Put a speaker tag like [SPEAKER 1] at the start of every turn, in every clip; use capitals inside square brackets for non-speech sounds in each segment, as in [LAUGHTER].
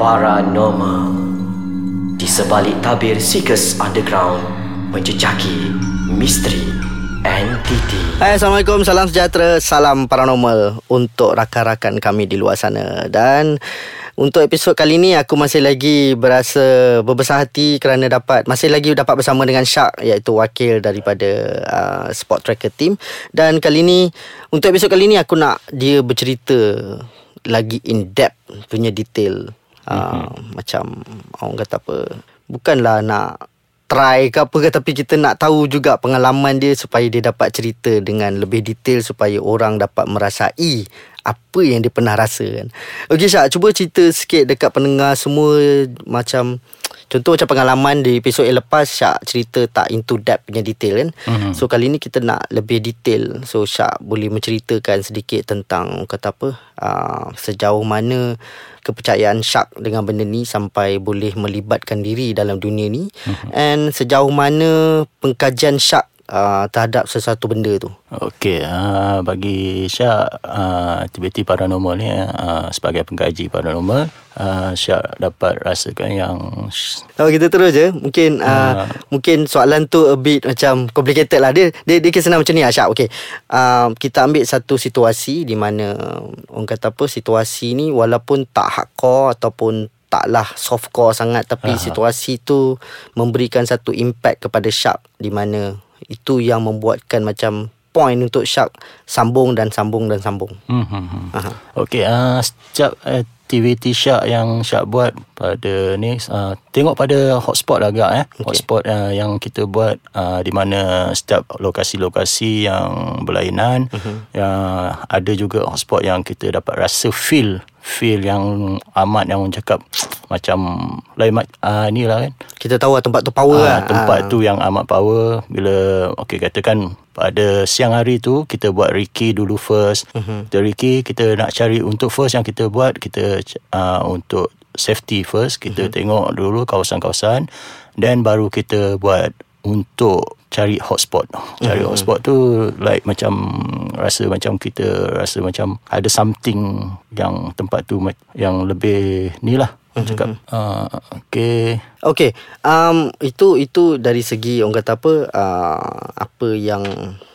[SPEAKER 1] Paranormal. Di sebalik tabir Seekers Underground Menjejaki misteri entiti
[SPEAKER 2] Hai Assalamualaikum. Salam sejahtera Salam paranormal Untuk rakan-rakan kami di luar sana. Dan untuk episod kali ni aku masih lagi berasa berbesar hati kerana dapat masih lagi dapat bersama dengan Shark iaitu wakil daripada uh, Sport Tracker team. Dan kali ni untuk episod kali ni aku nak dia bercerita lagi in depth punya detail uh, mm-hmm. macam orang kata apa bukanlah nak try ke apa ke tapi kita nak tahu juga pengalaman dia supaya dia dapat cerita dengan lebih detail supaya orang dapat merasai apa yang dia pernah rasa kan. Okey Syak, cuba cerita sikit dekat pendengar semua macam contoh macam pengalaman di episod yang lepas Syak cerita tak into depth punya detail kan. Mm-hmm. So kali ni kita nak lebih detail. So Syak boleh menceritakan sedikit tentang kata apa uh, sejauh mana kepercayaan Syak dengan benda ni sampai boleh melibatkan diri dalam dunia ni mm-hmm. and sejauh mana pengkajian Syak uh, terhadap sesuatu benda tu.
[SPEAKER 3] Okey, uh, bagi Syak uh, aktiviti paranormal ni uh, sebagai pengkaji paranormal, uh, Syak dapat rasakan yang
[SPEAKER 2] Oh kita terus je. Mungkin uh, uh, mungkin soalan tu a bit macam complicated lah. Dia dia dia senang macam ni ah Syak. Okey. Uh, kita ambil satu situasi di mana orang kata apa situasi ni walaupun tak hardcore ataupun taklah softcore sangat tapi uh situasi tu memberikan satu impact kepada Shark di mana itu yang membuatkan macam point untuk Shark sambung dan sambung dan sambung. Hmm. hmm.
[SPEAKER 3] Okey, uh, setiap aktiviti Shark yang Shark buat pada ni uh, tengok pada hotspot agak eh. Okay. Hotspot uh, yang kita buat uh, di mana setiap lokasi-lokasi yang berlainan uh-huh. yang ada juga hotspot yang kita dapat rasa feel feel yang amat yang orang cakap [TSK] macam lain uh, ni lah kan
[SPEAKER 2] kita tahu lah tempat tu power uh, lah
[SPEAKER 3] tempat uh. tu yang amat power bila okey katakan pada siang hari tu kita buat Ricky dulu first uh-huh. kita Ricky kita nak cari untuk first yang kita buat kita uh, untuk safety first kita uh-huh. tengok dulu kawasan-kawasan dan baru kita buat untuk cari hotspot cari uh-huh. hotspot tu like macam rasa macam kita rasa macam ada something yang tempat tu yang lebih ni lah Mm-hmm. cakap uh, okey
[SPEAKER 2] okey um itu itu dari segi orang kata apa uh, apa yang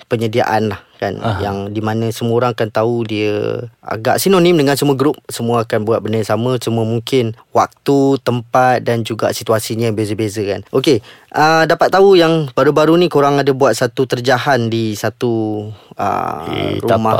[SPEAKER 2] penyediaan lah kan. Aha. yang di mana semua orang akan tahu dia agak sinonim dengan semua grup. Semua akan buat benda yang sama. Cuma mungkin waktu tempat dan juga situasinya yang beza-beza kan. Okey uh, dapat tahu yang baru-baru ni korang ada buat satu terjahan di satu uh,
[SPEAKER 3] eh, rumah?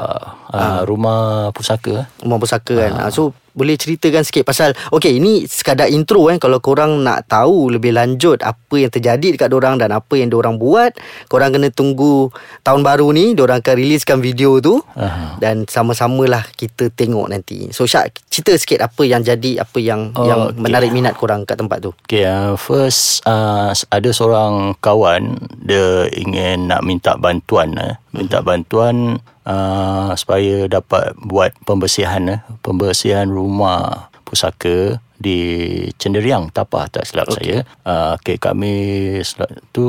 [SPEAKER 3] Uh, uh, rumah pusaka.
[SPEAKER 2] Rumah pusaka uh. kan uh, so boleh ceritakan sikit pasal okey ini sekadar intro eh kalau korang nak tahu lebih lanjut apa yang terjadi dekat orang dan apa yang orang buat korang kena tunggu tahun baru ni orang akan riliskan video tu uh-huh. dan sama-samalah kita tengok nanti so Syak cerita sikit apa yang jadi apa yang oh, yang okay. menarik minat korang kat tempat tu
[SPEAKER 3] okey uh, first uh, ada seorang kawan dia ingin nak minta bantuan eh minta uh-huh. bantuan uh, supaya dapat buat pembersihan eh, pembersihan rumah pusaka di Cenderiang Tapah tak silap okay. saya. Uh, okay, kami tu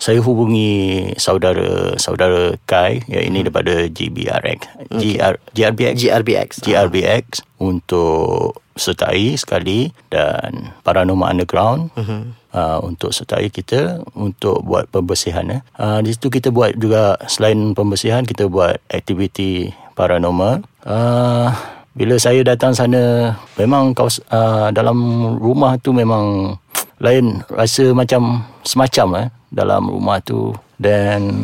[SPEAKER 3] saya hubungi saudara saudara Kai yang ini hmm. daripada GBRX. Okay. GR, GRBX
[SPEAKER 2] GRBX
[SPEAKER 3] GRBX uh-huh. untuk sertai sekali dan Paranormal Underground uh-huh. uh, untuk sertai kita untuk buat pembersihan eh. Uh, di situ kita buat juga selain pembersihan kita buat aktiviti paranormal. Uh, bila saya datang sana memang kawas, uh, dalam rumah tu memang [TSK] lain rasa macam semacam eh dalam rumah tu. Dan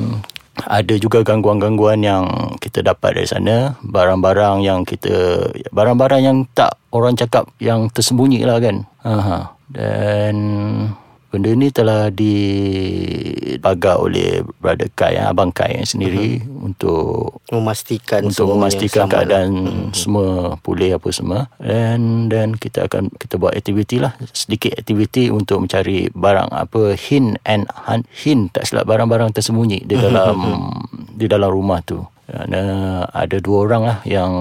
[SPEAKER 3] ada juga gangguan-gangguan yang kita dapat dari sana. Barang-barang yang kita barang-barang yang tak orang cakap yang tersembunyi lah kan. Aha. dan benda ni telah dipagar oleh brother Kai eh, abang Kai sendiri uh-huh. untuk
[SPEAKER 2] memastikan
[SPEAKER 3] untuk memastikan keadaan uh-huh. semua pulih apa semua dan dan kita akan kita buat aktiviti lah sedikit aktiviti untuk mencari barang apa hint and hunt, hint tak silap barang-barang tersembunyi di dalam uh-huh. di dalam rumah tu kerana ada dua orang lah yang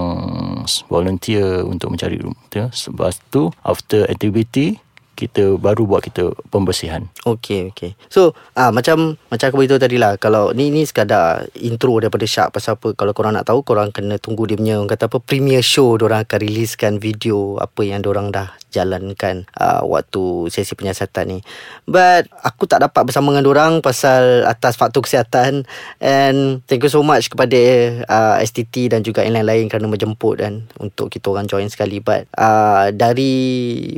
[SPEAKER 3] volunteer untuk mencari rumah tu. Sebab tu after activity kita baru buat kita pembersihan.
[SPEAKER 2] Okey okey. So ah macam macam aku beritahu tadi lah kalau ni ni sekadar intro daripada Syak pasal apa kalau korang nak tahu korang kena tunggu dia punya orang kata apa premier show orang akan riliskan video apa yang orang dah jalankan uh, waktu sesi penyiasatan ni. But aku tak dapat bersama dengan orang pasal atas faktor kesihatan and thank you so much kepada uh, STT dan juga yang lain-lain kerana menjemput dan untuk kita orang join sekali but uh, dari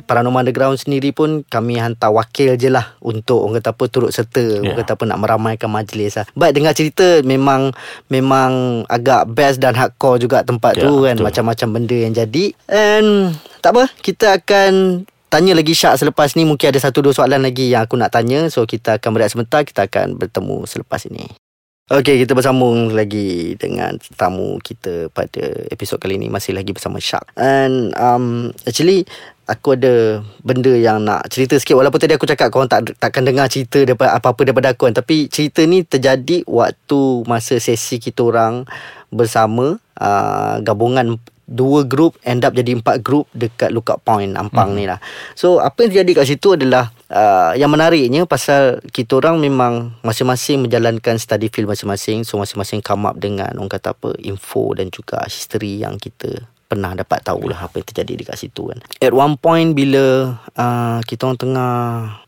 [SPEAKER 2] Paranormal Underground sendiri pun kami hantar wakil je lah untuk orang kata apa turut serta yeah. orang kata apa nak meramaikan majlis lah. But dengar cerita memang memang agak best dan hardcore juga tempat yeah, tu kan betul. macam-macam benda yang jadi and tak apa kita akan tanya lagi Syak selepas ni mungkin ada satu dua soalan lagi yang aku nak tanya so kita akan berehat sebentar kita akan bertemu selepas ini Okey, kita bersambung lagi dengan tamu kita pada episod kali ini masih lagi bersama Syak. And um actually aku ada benda yang nak cerita sikit walaupun tadi aku cakap kau tak takkan dengar cerita daripada apa-apa daripada aku kan tapi cerita ni terjadi waktu masa sesi kita orang bersama uh, gabungan dua group end up jadi empat group dekat lookout point Ampang hmm. ni lah. So apa yang terjadi kat situ adalah uh, yang menariknya pasal kita orang memang masing-masing menjalankan study field masing-masing. So masing-masing come up dengan orang kata apa info dan juga history yang kita pernah dapat tahu lah apa yang terjadi dekat situ kan. At one point bila uh, kita orang tengah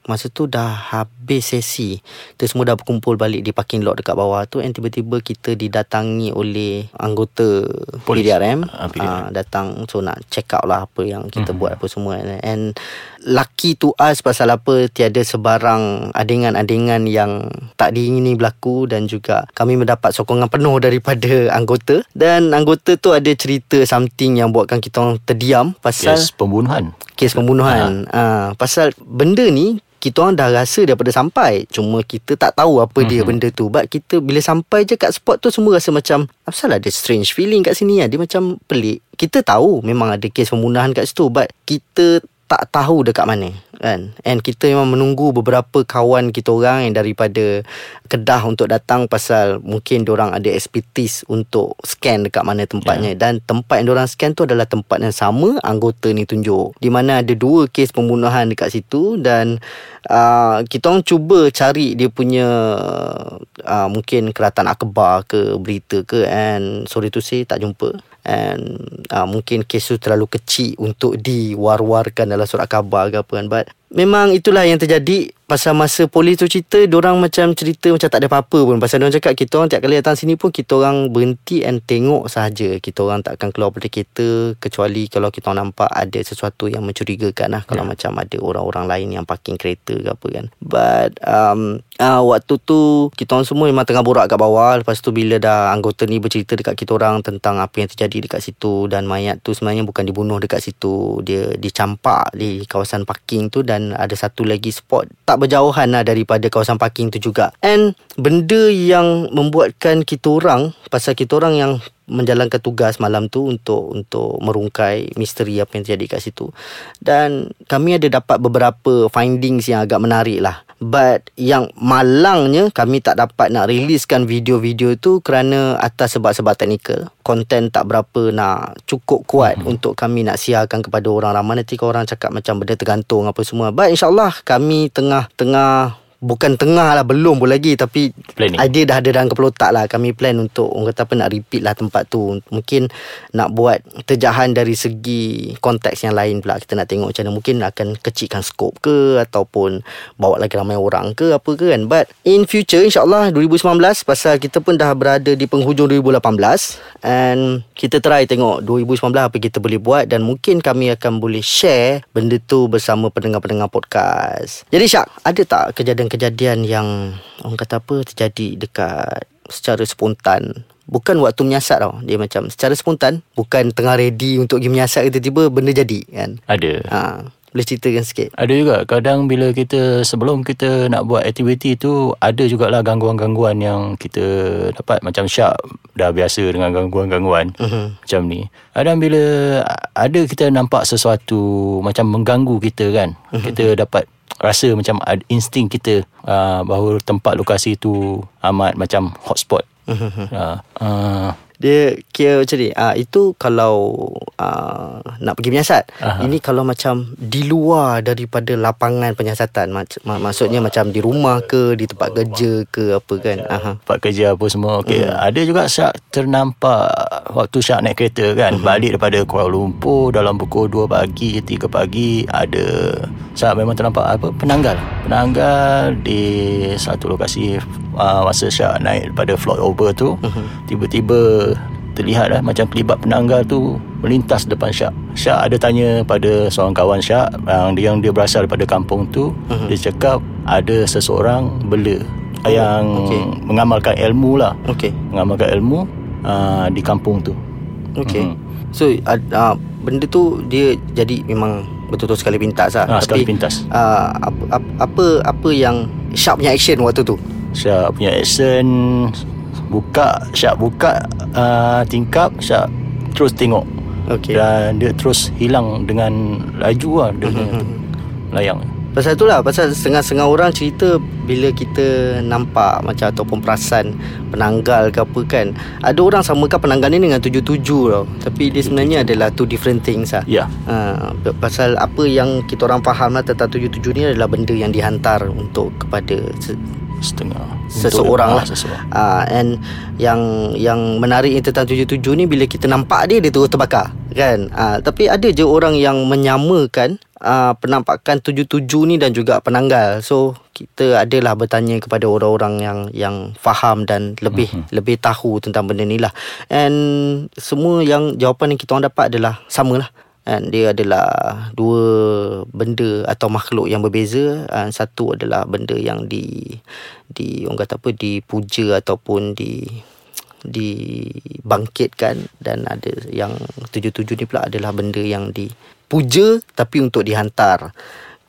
[SPEAKER 2] masa tu dah habis sesi, kita semua dah berkumpul balik di parking lot dekat bawah tu and tiba-tiba kita didatangi oleh anggota Polis. PDRM, uh, PDRM. Uh, datang so nak check out lah apa yang kita mm-hmm. buat apa semua and lucky to us pasal apa tiada sebarang adingan-adingan yang tak diingini berlaku dan juga kami mendapat sokongan penuh daripada anggota dan anggota tu ada cerita something yang buatkan kita orang terdiam pasal
[SPEAKER 3] kes pembunuhan
[SPEAKER 2] kes pembunuhan ha. ha pasal benda ni kita orang dah rasa daripada sampai. Cuma kita tak tahu apa dia mm-hmm. benda tu. But kita bila sampai je kat spot tu semua rasa macam apa ada strange feeling kat sini ya dia macam pelik. Kita tahu memang ada kes pembunuhan kat situ but kita tak tahu dekat mana kan? And kita memang menunggu beberapa kawan kita orang yang daripada Kedah untuk datang pasal mungkin orang ada expertise untuk scan dekat mana tempatnya. Yeah. dan tempat yang orang scan tu adalah tempat yang sama anggota ni tunjuk. Di mana ada dua kes pembunuhan dekat situ dan uh, kita orang cuba cari dia punya uh, mungkin keratan akhbar ke berita ke. And sorry to say tak jumpa and uh, mungkin kes tu terlalu kecil untuk diwar-warkan dalam surat khabar ke apa kan. But memang itulah yang terjadi pasal masa polis tu cerita orang macam cerita macam tak ada apa-apa pun. Pasal orang cakap kita orang tiap kali datang sini pun kita orang berhenti and tengok sahaja. Kita orang tak akan keluar dari kereta kecuali kalau kita orang nampak ada sesuatu yang mencurigakan lah. Kalau yeah. macam ada orang-orang lain yang parking kereta ke apa kan. But um, uh, waktu tu kita orang semua memang tengah borak kat bawah. Lepas tu bila dah anggota ni bercerita dekat kita orang tentang apa yang terjadi dekat situ dan mayat tu sebenarnya bukan dibunuh dekat situ. Dia dicampak di kawasan parking tu dan ada satu lagi spot tak berjauhan lah daripada kawasan parking tu juga. And benda yang membuatkan kita orang pasal kita orang yang menjalankan tugas malam tu untuk untuk merungkai misteri apa yang terjadi kat situ. Dan kami ada dapat beberapa findings yang agak menarik lah. But yang malangnya kami tak dapat nak riliskan video-video tu kerana atas sebab-sebab teknikal. Konten tak berapa nak cukup kuat mm-hmm. untuk kami nak siarkan kepada orang ramai. Nanti orang cakap macam benda tergantung apa semua. But insyaAllah kami tengah-tengah Bukan tengah lah Belum pun lagi. Tapi Planning. Idea dah ada dalam kepala otak lah. Kami plan untuk Orang kata apa Nak repeat lah tempat tu. Mungkin Nak buat Terjahan dari segi Konteks yang lain pula. Kita nak tengok macam mana. Mungkin akan Kecilkan skop ke Ataupun Bawa lagi ramai orang ke Apa ke kan. But In future InsyaAllah 2019 Pasal kita pun dah berada Di penghujung 2018 And Kita try tengok 2019 apa kita boleh buat. Dan mungkin kami akan boleh share Benda tu bersama pendengar-pendengar podcast. Jadi Syak Ada tak kejadian kejadian yang orang kata apa terjadi dekat secara spontan. Bukan waktu menyiasat tau. Dia macam secara spontan bukan tengah ready untuk pergi menyiasat tiba-tiba benda jadi kan?
[SPEAKER 3] Ada.
[SPEAKER 2] Ha boleh ceritakan sikit?
[SPEAKER 3] Ada juga. Kadang bila kita sebelum kita nak buat aktiviti tu ada jugalah gangguan-gangguan yang kita dapat. Macam syak dah biasa dengan gangguan-gangguan uh-huh. macam ni. Kadang bila ada kita nampak sesuatu macam mengganggu kita kan? Uh-huh. kita dapat rasa macam insting kita uh, bahawa tempat lokasi tu amat macam hotspot. [LAUGHS] uh, uh,
[SPEAKER 2] Dia kira macam ni uh, Itu kalau uh, Nak pergi menyiasat
[SPEAKER 3] Aha.
[SPEAKER 2] Ini kalau macam Di luar daripada lapangan penyiasatan mak- Maksudnya macam di rumah ke Di tempat kerja ke Apa kan Aha.
[SPEAKER 3] Tempat kerja apa semua okay.
[SPEAKER 2] Hmm.
[SPEAKER 3] Ada juga Syak ternampak Waktu Syak naik kereta kan
[SPEAKER 2] Hmm.
[SPEAKER 3] Balik daripada Kuala Lumpur Dalam pukul 2 pagi 3 pagi Ada Syak memang ternampak apa Penanggal Penanggal Di satu lokasi uh, Masa Syak naik daripada flyover tu
[SPEAKER 2] Hmm.
[SPEAKER 3] Tiba-tiba Terlihat lah Macam kelibat penanggal tu Melintas depan Syak Syak ada tanya pada Seorang kawan Syak Yang dia, yang dia berasal daripada kampung tu
[SPEAKER 2] Mhm.
[SPEAKER 3] Dia cakap Ada seseorang bela Yang
[SPEAKER 2] Oh, okey.
[SPEAKER 3] mengamalkan ilmu lah
[SPEAKER 2] Okay
[SPEAKER 3] Mengamalkan ilmu uh, Di kampung tu
[SPEAKER 2] Okay
[SPEAKER 3] Mhm.
[SPEAKER 2] So uh, uh, Benda tu Dia jadi memang Betul-betul sekali pintas lah
[SPEAKER 3] Ah, sekali pintas.
[SPEAKER 2] uh, apa, apa, apa yang Sharp punya action waktu tu
[SPEAKER 3] Syak punya action Buka Syak buka uh, Tingkap Syak Terus tengok.
[SPEAKER 2] Okay
[SPEAKER 3] Dan dia terus hilang Dengan laju lah Dia punya layang.
[SPEAKER 2] Pasal tu lah Pasal setengah-setengah orang cerita Bila kita nampak Macam ataupun perasan Penanggal ke apa kan Ada orang samakan penanggal ni Dengan tujuh-tujuh tau. Tapi dia sebenarnya adalah Two different things lah.
[SPEAKER 3] Ya.
[SPEAKER 2] Ha, pasal apa yang kita orang faham lah tentang tujuh-tujuh ni adalah benda yang dihantar untuk kepada
[SPEAKER 3] Setengah
[SPEAKER 2] seseorang lah.
[SPEAKER 3] ah, Seseorang
[SPEAKER 2] Ah, and yang yang menarik tentang tujuh-tujuh ni bila kita nampak dia dia terus terbakar kan. Ah, tapi ada je orang yang menyamakan ah, penampakan tujuh-tujuh ni dan juga penanggal. So kita adalah bertanya kepada orang-orang yang yang faham dan lebih mm-hmm. lebih tahu tentang benda ni lah. And semua yang jawapan yang kita orang dapat adalah samalah. And dia adalah dua benda atau makhluk yang berbeza. And satu adalah benda yang di di orang kata apa dipuja ataupun di dibangkitkan. Dan ada yang tujuh-tujuh ni pula adalah benda yang dipuja tapi untuk dihantar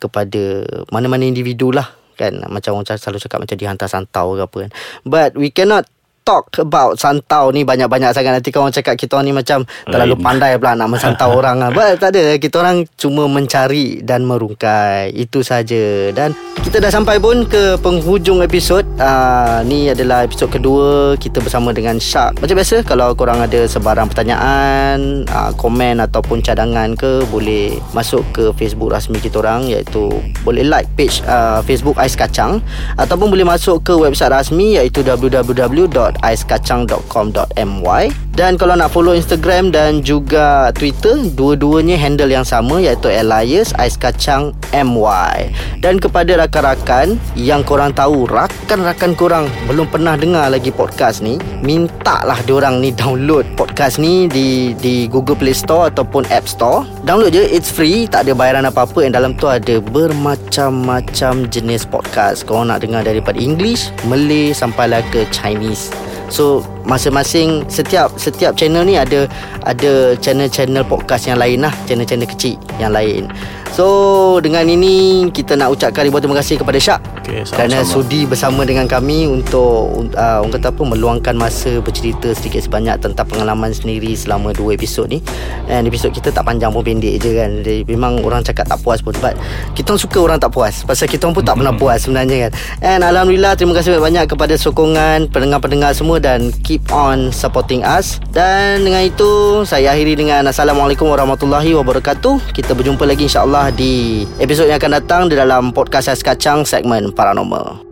[SPEAKER 2] kepada mana-mana individu lah kan? Macam orang selalu cakap macam dihantar santau ke apa kan. But we cannot talk about santau ni banyak-banyak sangat. Nanti kawan cakap kita orang ni macam terlalu
[SPEAKER 3] Lain.
[SPEAKER 2] pandai pula nak mensantau [LAUGHS] orang. Lah. But tak ada. Kita orang cuma mencari dan merungkai. Itu saja. Dan kita dah sampai pun ke penghujung episod. Uh, ni adalah episod kedua. Kita bersama dengan Shark macam biasa kalau korang ada sebarang pertanyaan uh, komen ataupun cadangan ke boleh masuk ke Facebook rasmi kita orang iaitu boleh like page uh, Facebook Ais Kacang. Ataupun boleh masuk ke website rasmi iaitu www.aiskacang.com.my dan kalau nak follow Instagram dan juga Twitter dua-duanya handle yang sama iaitu Elias Ais Kacang MY dan kepada rakan-rakan yang korang tahu rakan-rakan korang belum pernah dengar lagi podcast ni mintalah diorang ni download podcast ni di di Google Play Store ataupun App Store. Download je it's free tak ada bayaran apa-apa. Yang dalam tu ada bermacam-macam jenis podcast. Korang nak dengar daripada English Malay sampailah ke Chinese. So masing-masing setiap setiap channel ni ada ada channel-channel podcast yang lain lah, channel-channel kecil yang lain. So dengan ini kita nak ucapkan ribuan terima kasih kepada Syak kerana
[SPEAKER 3] sama-sama.
[SPEAKER 2] sudi bersama dengan kami untuk uh, orang kata apa meluangkan masa bercerita sedikit sebanyak tentang pengalaman sendiri selama dua episod ni. And episod kita tak panjang pun pendek je kan. Jadi, memang orang cakap tak puas pun but kita suka orang tak puas pasal kita pun tak pernah puas sebenarnya kan. And alhamdulillah terima kasih banyak kepada sokongan pendengar-pendengar semua dan keep on supporting us. Dan dengan itu saya akhiri dengan assalamualaikum warahmatullahi wabarakatuh. Kita berjumpa lagi insya-Allah di episod yang akan datang di dalam podcast Ais Kacang segmen paranormal.